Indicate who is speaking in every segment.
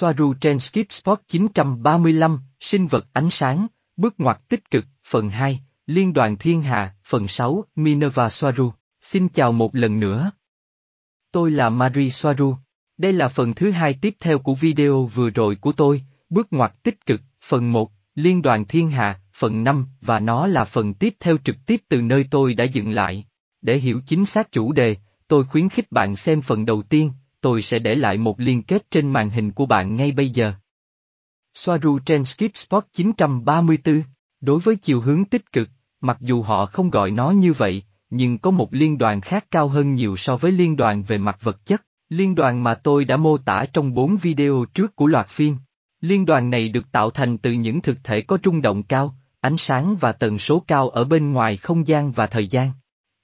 Speaker 1: Soaru trên Skip Spot 935, Sinh vật ánh sáng, bước ngoặt tích cực, phần 2, Liên đoàn Thiên Hà, phần 6, Minerva Soaru. Xin chào một lần nữa. Tôi là Marie Soaru. Đây là phần thứ hai tiếp theo của video vừa rồi của tôi, bước ngoặt tích cực, phần 1, Liên đoàn Thiên Hà, phần 5, và nó là phần tiếp theo trực tiếp từ nơi tôi đã dựng lại. Để hiểu chính xác chủ đề, tôi khuyến khích bạn xem phần đầu tiên, tôi sẽ để lại một liên kết trên màn hình của bạn ngay bây giờ. Soaru trên Skip Spot 934, đối với chiều hướng tích cực, mặc dù họ không gọi nó như vậy, nhưng có một liên đoàn khác cao hơn nhiều so với liên đoàn về mặt vật chất, liên đoàn mà tôi đã mô tả trong 4 video trước của loạt phim. Liên đoàn này được tạo thành từ những thực thể có trung động cao, ánh sáng và tần số cao ở bên ngoài không gian và thời gian.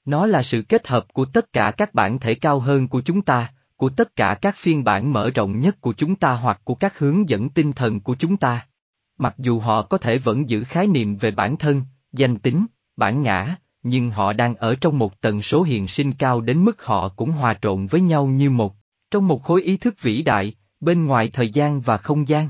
Speaker 1: Nó là sự kết hợp của tất cả các bản thể cao hơn của chúng ta, của tất cả các phiên bản mở rộng nhất của chúng ta hoặc của các hướng dẫn tinh thần của chúng ta. Mặc dù họ có thể vẫn giữ khái niệm về bản thân, danh tính, bản ngã, nhưng họ đang ở trong một tần số hiện sinh cao đến mức họ cũng hòa trộn với nhau như một, trong một khối ý thức vĩ đại, bên ngoài thời gian và không gian.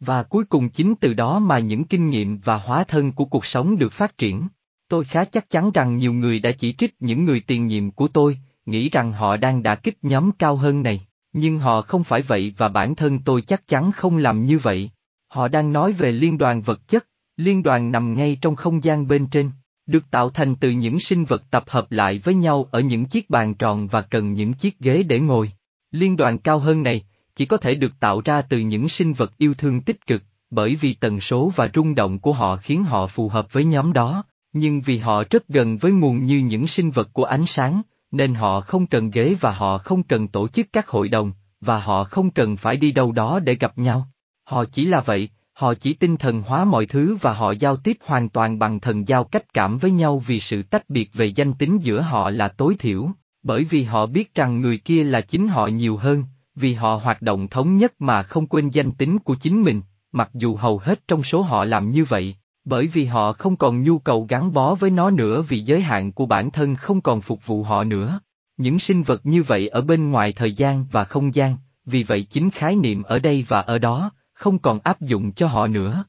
Speaker 1: Và cuối cùng chính từ đó mà những kinh nghiệm và hóa thân của cuộc sống được phát triển. Tôi khá chắc chắn rằng nhiều người đã chỉ trích những người tiền nhiệm của tôi, nghĩ rằng họ đang đả kích nhóm cao hơn này, nhưng họ không phải vậy và bản thân tôi chắc chắn không làm như vậy. Họ đang nói về liên đoàn vật chất, liên đoàn nằm ngay trong không gian bên trên, được tạo thành từ những sinh vật tập hợp lại với nhau ở những chiếc bàn tròn và cần những chiếc ghế để ngồi. Liên đoàn cao hơn này, chỉ có thể được tạo ra từ những sinh vật yêu thương tích cực, bởi vì tần số và rung động của họ khiến họ phù hợp với nhóm đó, nhưng vì họ rất gần với nguồn như những sinh vật của ánh sáng, nên họ không cần ghế và họ không cần tổ chức các hội đồng, và họ không cần phải đi đâu đó để gặp nhau. Họ chỉ là vậy, họ chỉ tinh thần hóa mọi thứ và họ giao tiếp hoàn toàn bằng thần giao cách cảm với nhau vì sự tách biệt về danh tính giữa họ là tối thiểu, bởi vì họ biết rằng người kia là chính họ nhiều hơn, vì họ hoạt động thống nhất mà không quên danh tính của chính mình, mặc dù hầu hết trong số họ làm như vậy, bởi vì họ không còn nhu cầu gắn bó với nó nữa vì giới hạn của bản thân không còn phục vụ họ nữa. Những sinh vật như vậy ở bên ngoài thời gian và không gian, vì vậy chính khái niệm ở đây và ở đó, không còn áp dụng cho họ nữa.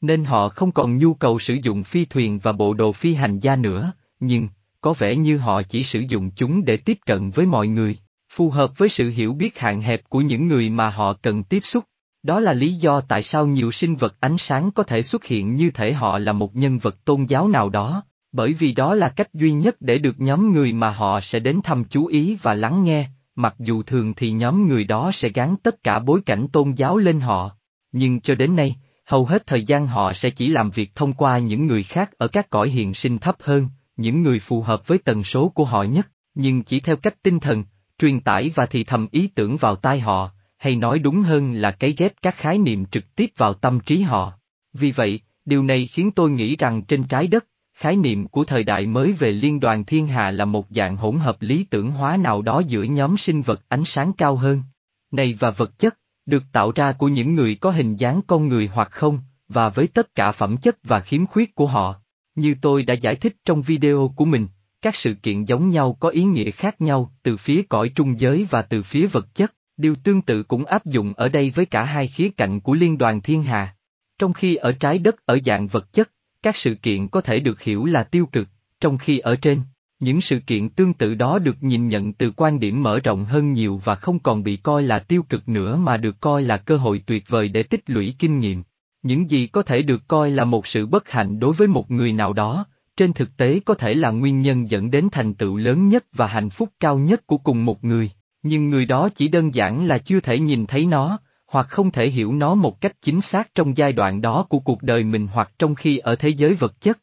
Speaker 1: Nên họ không còn nhu cầu sử dụng phi thuyền và bộ đồ phi hành gia nữa, nhưng, có vẻ như họ chỉ sử dụng chúng để tiếp cận với mọi người, phù hợp với sự hiểu biết hạn hẹp của những người mà họ cần tiếp xúc. Đó là lý do tại sao nhiều sinh vật ánh sáng có thể xuất hiện như thể họ là một nhân vật tôn giáo nào đó, bởi vì đó là cách duy nhất để được nhóm người mà họ sẽ đến thăm chú ý và lắng nghe, mặc dù thường thì nhóm người đó sẽ gắn tất cả bối cảnh tôn giáo lên họ. Nhưng cho đến nay, hầu hết thời gian họ sẽ chỉ làm việc thông qua những người khác ở các cõi hiện sinh thấp hơn, những người phù hợp với tần số của họ nhất, nhưng chỉ theo cách tinh thần, truyền tải và thì thầm ý tưởng vào tai họ, hay nói đúng hơn là cấy ghép các khái niệm trực tiếp vào tâm trí họ. Vì vậy, điều này khiến tôi nghĩ rằng trên trái đất, khái niệm của thời đại mới về liên đoàn thiên hà là một dạng hỗn hợp lý tưởng hóa nào đó giữa nhóm sinh vật ánh sáng cao hơn. Này và vật chất, được tạo ra của những người có hình dáng con người hoặc không, và với tất cả phẩm chất và khiếm khuyết của họ. Như tôi đã giải thích trong video của mình, các sự kiện giống nhau có ý nghĩa khác nhau từ phía cõi trung giới và từ phía vật chất. Điều tương tự cũng áp dụng ở đây với cả hai khía cạnh của liên đoàn thiên hà. Trong khi ở trái đất ở dạng vật chất, các sự kiện có thể được hiểu là tiêu cực, trong khi ở trên, những sự kiện tương tự đó được nhìn nhận từ quan điểm mở rộng hơn nhiều và không còn bị coi là tiêu cực nữa mà được coi là cơ hội tuyệt vời để tích lũy kinh nghiệm. Những gì có thể được coi là một sự bất hạnh đối với một người nào đó, trên thực tế có thể là nguyên nhân dẫn đến thành tựu lớn nhất và hạnh phúc cao nhất của cùng một người nhưng người đó chỉ đơn giản là chưa thể nhìn thấy nó, hoặc không thể hiểu nó một cách chính xác trong giai đoạn đó của cuộc đời mình hoặc trong khi ở thế giới vật chất.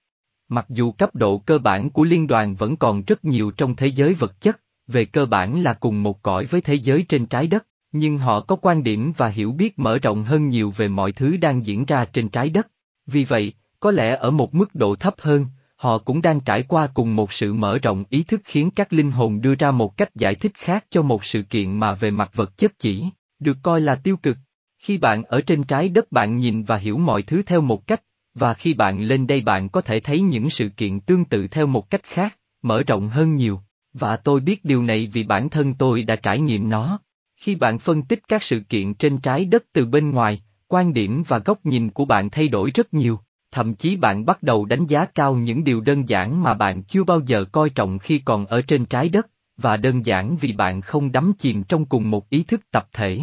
Speaker 1: Mặc dù cấp độ cơ bản của liên đoàn vẫn còn rất nhiều trong thế giới vật chất, về cơ bản là cùng một cõi với thế giới trên trái đất, nhưng họ có quan điểm và hiểu biết mở rộng hơn nhiều về mọi thứ đang diễn ra trên trái đất. Vì vậy, có lẽ ở một mức độ thấp hơn, họ cũng đang trải qua cùng một sự mở rộng ý thức khiến các linh hồn đưa ra một cách giải thích khác cho một sự kiện mà về mặt vật chất chỉ, được coi là tiêu cực. Khi bạn ở trên trái đất bạn nhìn và hiểu mọi thứ theo một cách, và khi bạn lên đây bạn có thể thấy những sự kiện tương tự theo một cách khác, mở rộng hơn nhiều, và tôi biết điều này vì bản thân tôi đã trải nghiệm nó. Khi bạn phân tích các sự kiện trên trái đất từ bên ngoài, quan điểm và góc nhìn của bạn thay đổi rất nhiều, thậm chí bạn bắt đầu đánh giá cao những điều đơn giản mà bạn chưa bao giờ coi trọng khi còn ở trên trái đất, và đơn giản vì bạn không đắm chìm trong cùng một ý thức tập thể.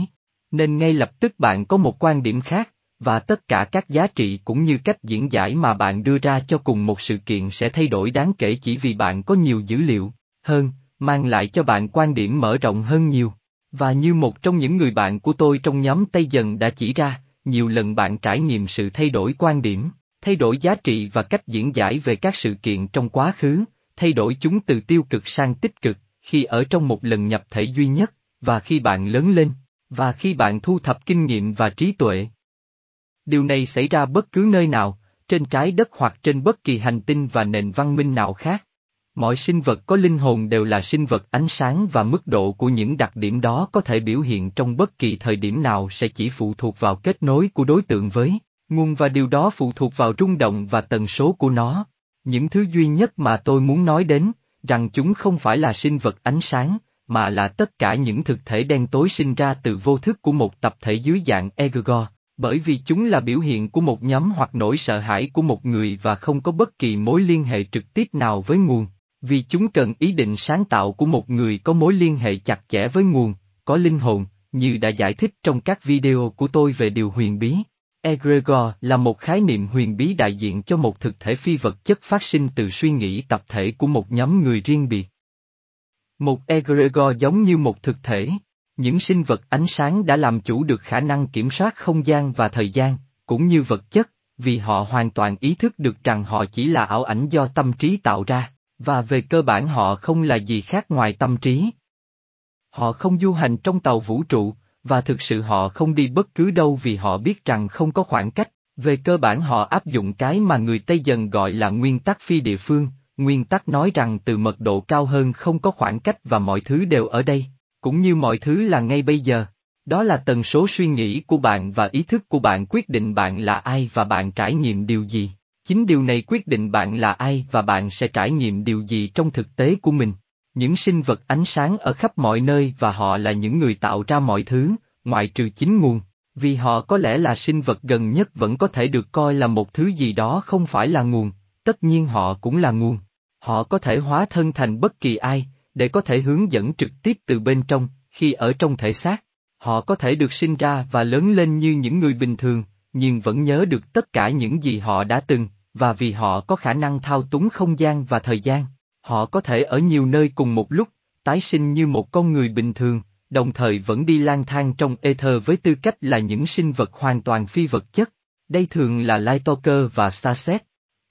Speaker 1: Nên ngay lập tức bạn có một quan điểm khác, và tất cả các giá trị cũng như cách diễn giải mà bạn đưa ra cho cùng một sự kiện sẽ thay đổi đáng kể chỉ vì bạn có nhiều dữ liệu hơn, mang lại cho bạn quan điểm mở rộng hơn nhiều. Và như một trong những người bạn của tôi trong nhóm Tây Dần đã chỉ ra, nhiều lần bạn trải nghiệm sự thay đổi quan điểm, thay đổi giá trị và cách diễn giải về các sự kiện trong quá khứ, thay đổi chúng từ tiêu cực sang tích cực, khi ở trong một lần nhập thể duy nhất, và khi bạn lớn lên, và khi bạn thu thập kinh nghiệm và trí tuệ. Điều này xảy ra bất cứ nơi nào, trên trái đất hoặc trên bất kỳ hành tinh và nền văn minh nào khác. Mọi sinh vật có linh hồn đều là sinh vật ánh sáng và mức độ của những đặc điểm đó có thể biểu hiện trong bất kỳ thời điểm nào sẽ chỉ phụ thuộc vào kết nối của đối tượng với nguồn và điều đó phụ thuộc vào rung động và tần số của nó. Những thứ duy nhất mà tôi muốn nói đến, rằng chúng không phải là sinh vật ánh sáng, mà là tất cả những thực thể đen tối sinh ra từ vô thức của một tập thể dưới dạng egregor, bởi vì chúng là biểu hiện của một nhóm hoặc nỗi sợ hãi của một người và không có bất kỳ mối liên hệ trực tiếp nào với nguồn, vì chúng cần ý định sáng tạo của một người có mối liên hệ chặt chẽ với nguồn, có linh hồn, như đã giải thích trong các video của tôi về điều huyền bí. Egregor là một khái niệm huyền bí đại diện cho một thực thể phi vật chất phát sinh từ suy nghĩ tập thể của một nhóm người riêng biệt. Một egregor giống như một thực thể. Những sinh vật ánh sáng đã làm chủ được khả năng kiểm soát không gian và thời gian, cũng như vật chất, vì họ hoàn toàn ý thức được rằng họ chỉ là ảo ảnh do tâm trí tạo ra, và về cơ bản họ không là gì khác ngoài tâm trí. Họ không du hành trong tàu vũ trụ, và thực sự họ không đi bất cứ đâu vì họ biết rằng không có khoảng cách, về cơ bản họ áp dụng cái mà người Tây dần gọi là nguyên tắc phi địa phương, nguyên tắc nói rằng từ mật độ cao hơn không có khoảng cách và mọi thứ đều ở đây, cũng như mọi thứ là ngay bây giờ. Đó là tần số suy nghĩ của bạn và ý thức của bạn quyết định bạn là ai và bạn trải nghiệm điều gì. Chính điều này quyết định bạn là ai và bạn sẽ trải nghiệm điều gì trong thực tế của mình. Những sinh vật ánh sáng ở khắp mọi nơi và họ là những người tạo ra mọi thứ, ngoại trừ chính nguồn, vì họ có lẽ là sinh vật gần nhất vẫn có thể được coi là một thứ gì đó không phải là nguồn, tất nhiên họ cũng là nguồn. Họ có thể hóa thân thành bất kỳ ai, để có thể hướng dẫn trực tiếp từ bên trong, khi ở trong thể xác. Họ có thể được sinh ra và lớn lên như những người bình thường, nhưng vẫn nhớ được tất cả những gì họ đã từng, và vì họ có khả năng thao túng không gian và thời gian, họ có thể ở nhiều nơi cùng một lúc, tái sinh như một con người bình thường, đồng thời vẫn đi lang thang trong ether với tư cách là những sinh vật hoàn toàn phi vật chất. Đây thường là Lightoker và Starset.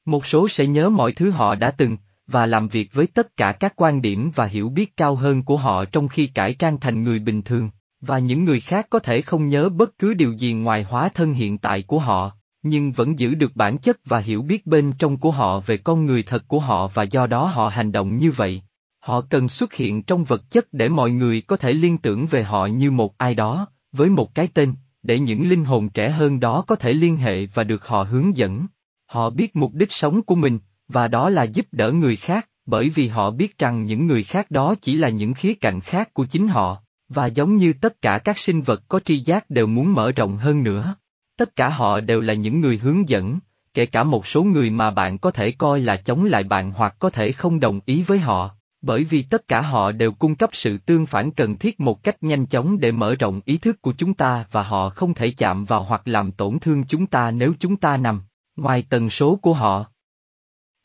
Speaker 1: Một số sẽ nhớ mọi thứ họ đã từng, và làm việc với tất cả các quan điểm và hiểu biết cao hơn của họ trong khi cải trang thành người bình thường, và những người khác có thể không nhớ bất cứ điều gì ngoài hóa thân hiện tại của họ, nhưng vẫn giữ được bản chất và hiểu biết bên trong của họ về con người thật của họ và do đó họ hành động như vậy. Họ cần xuất hiện trong vật chất để mọi người có thể liên tưởng về họ như một ai đó, với một cái tên, để những linh hồn trẻ hơn đó có thể liên hệ và được họ hướng dẫn. Họ biết mục đích sống của mình, và đó là giúp đỡ người khác, bởi vì họ biết rằng những người khác đó chỉ là những khía cạnh khác của chính họ, và giống như tất cả các sinh vật có tri giác đều muốn mở rộng hơn nữa. Tất cả họ đều là những người hướng dẫn, kể cả một số người mà bạn có thể coi là chống lại bạn hoặc có thể không đồng ý với họ, bởi vì tất cả họ đều cung cấp sự tương phản cần thiết một cách nhanh chóng để mở rộng ý thức của chúng ta và họ không thể chạm vào hoặc làm tổn thương chúng ta nếu chúng ta nằm ngoài tần số của họ.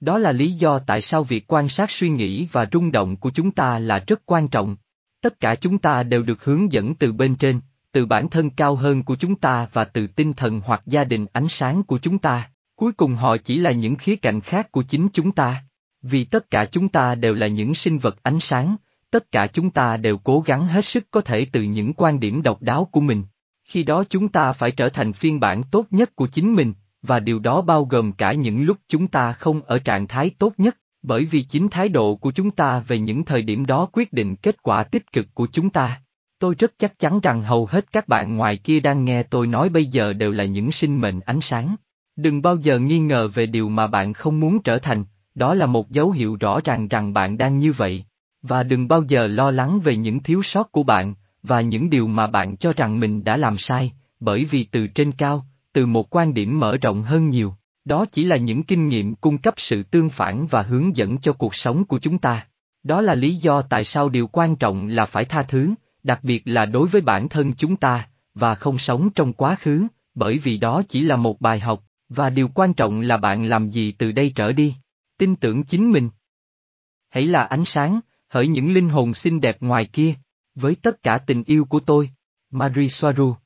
Speaker 1: Đó là lý do tại sao việc quan sát suy nghĩ và rung động của chúng ta là rất quan trọng. Tất cả chúng ta đều được hướng dẫn từ bên trên, từ bản thân cao hơn của chúng ta và từ tinh thần hoặc gia đình ánh sáng của chúng ta. Cuối cùng họ chỉ là những khía cạnh khác của chính chúng ta. Vì tất cả chúng ta đều là những sinh vật ánh sáng, tất cả chúng ta đều cố gắng hết sức có thể từ những quan điểm độc đáo của mình. Khi đó chúng ta phải trở thành phiên bản tốt nhất của chính mình, và điều đó bao gồm cả những lúc chúng ta không ở trạng thái tốt nhất, bởi vì chính thái độ của chúng ta về những thời điểm đó quyết định kết quả tích cực của chúng ta. Tôi rất chắc chắn rằng hầu hết các bạn ngoài kia đang nghe tôi nói bây giờ đều là những sinh mệnh ánh sáng. Đừng bao giờ nghi ngờ về điều mà bạn không muốn trở thành, đó là một dấu hiệu rõ ràng rằng bạn đang như vậy. Và đừng bao giờ lo lắng về những thiếu sót của bạn, và những điều mà bạn cho rằng mình đã làm sai, bởi vì từ trên cao, từ một quan điểm mở rộng hơn nhiều, đó chỉ là những kinh nghiệm cung cấp sự tương phản và hướng dẫn cho cuộc sống của chúng ta. Đó là lý do tại sao điều quan trọng là phải tha thứ, đặc biệt là đối với bản thân chúng ta, và không sống trong quá khứ, bởi vì đó chỉ là một bài học, và điều quan trọng là bạn làm gì từ đây trở đi. Tin tưởng chính mình. Hãy là ánh sáng, hỡi những linh hồn xinh đẹp ngoài kia, với tất cả tình yêu của tôi. Marie Soaru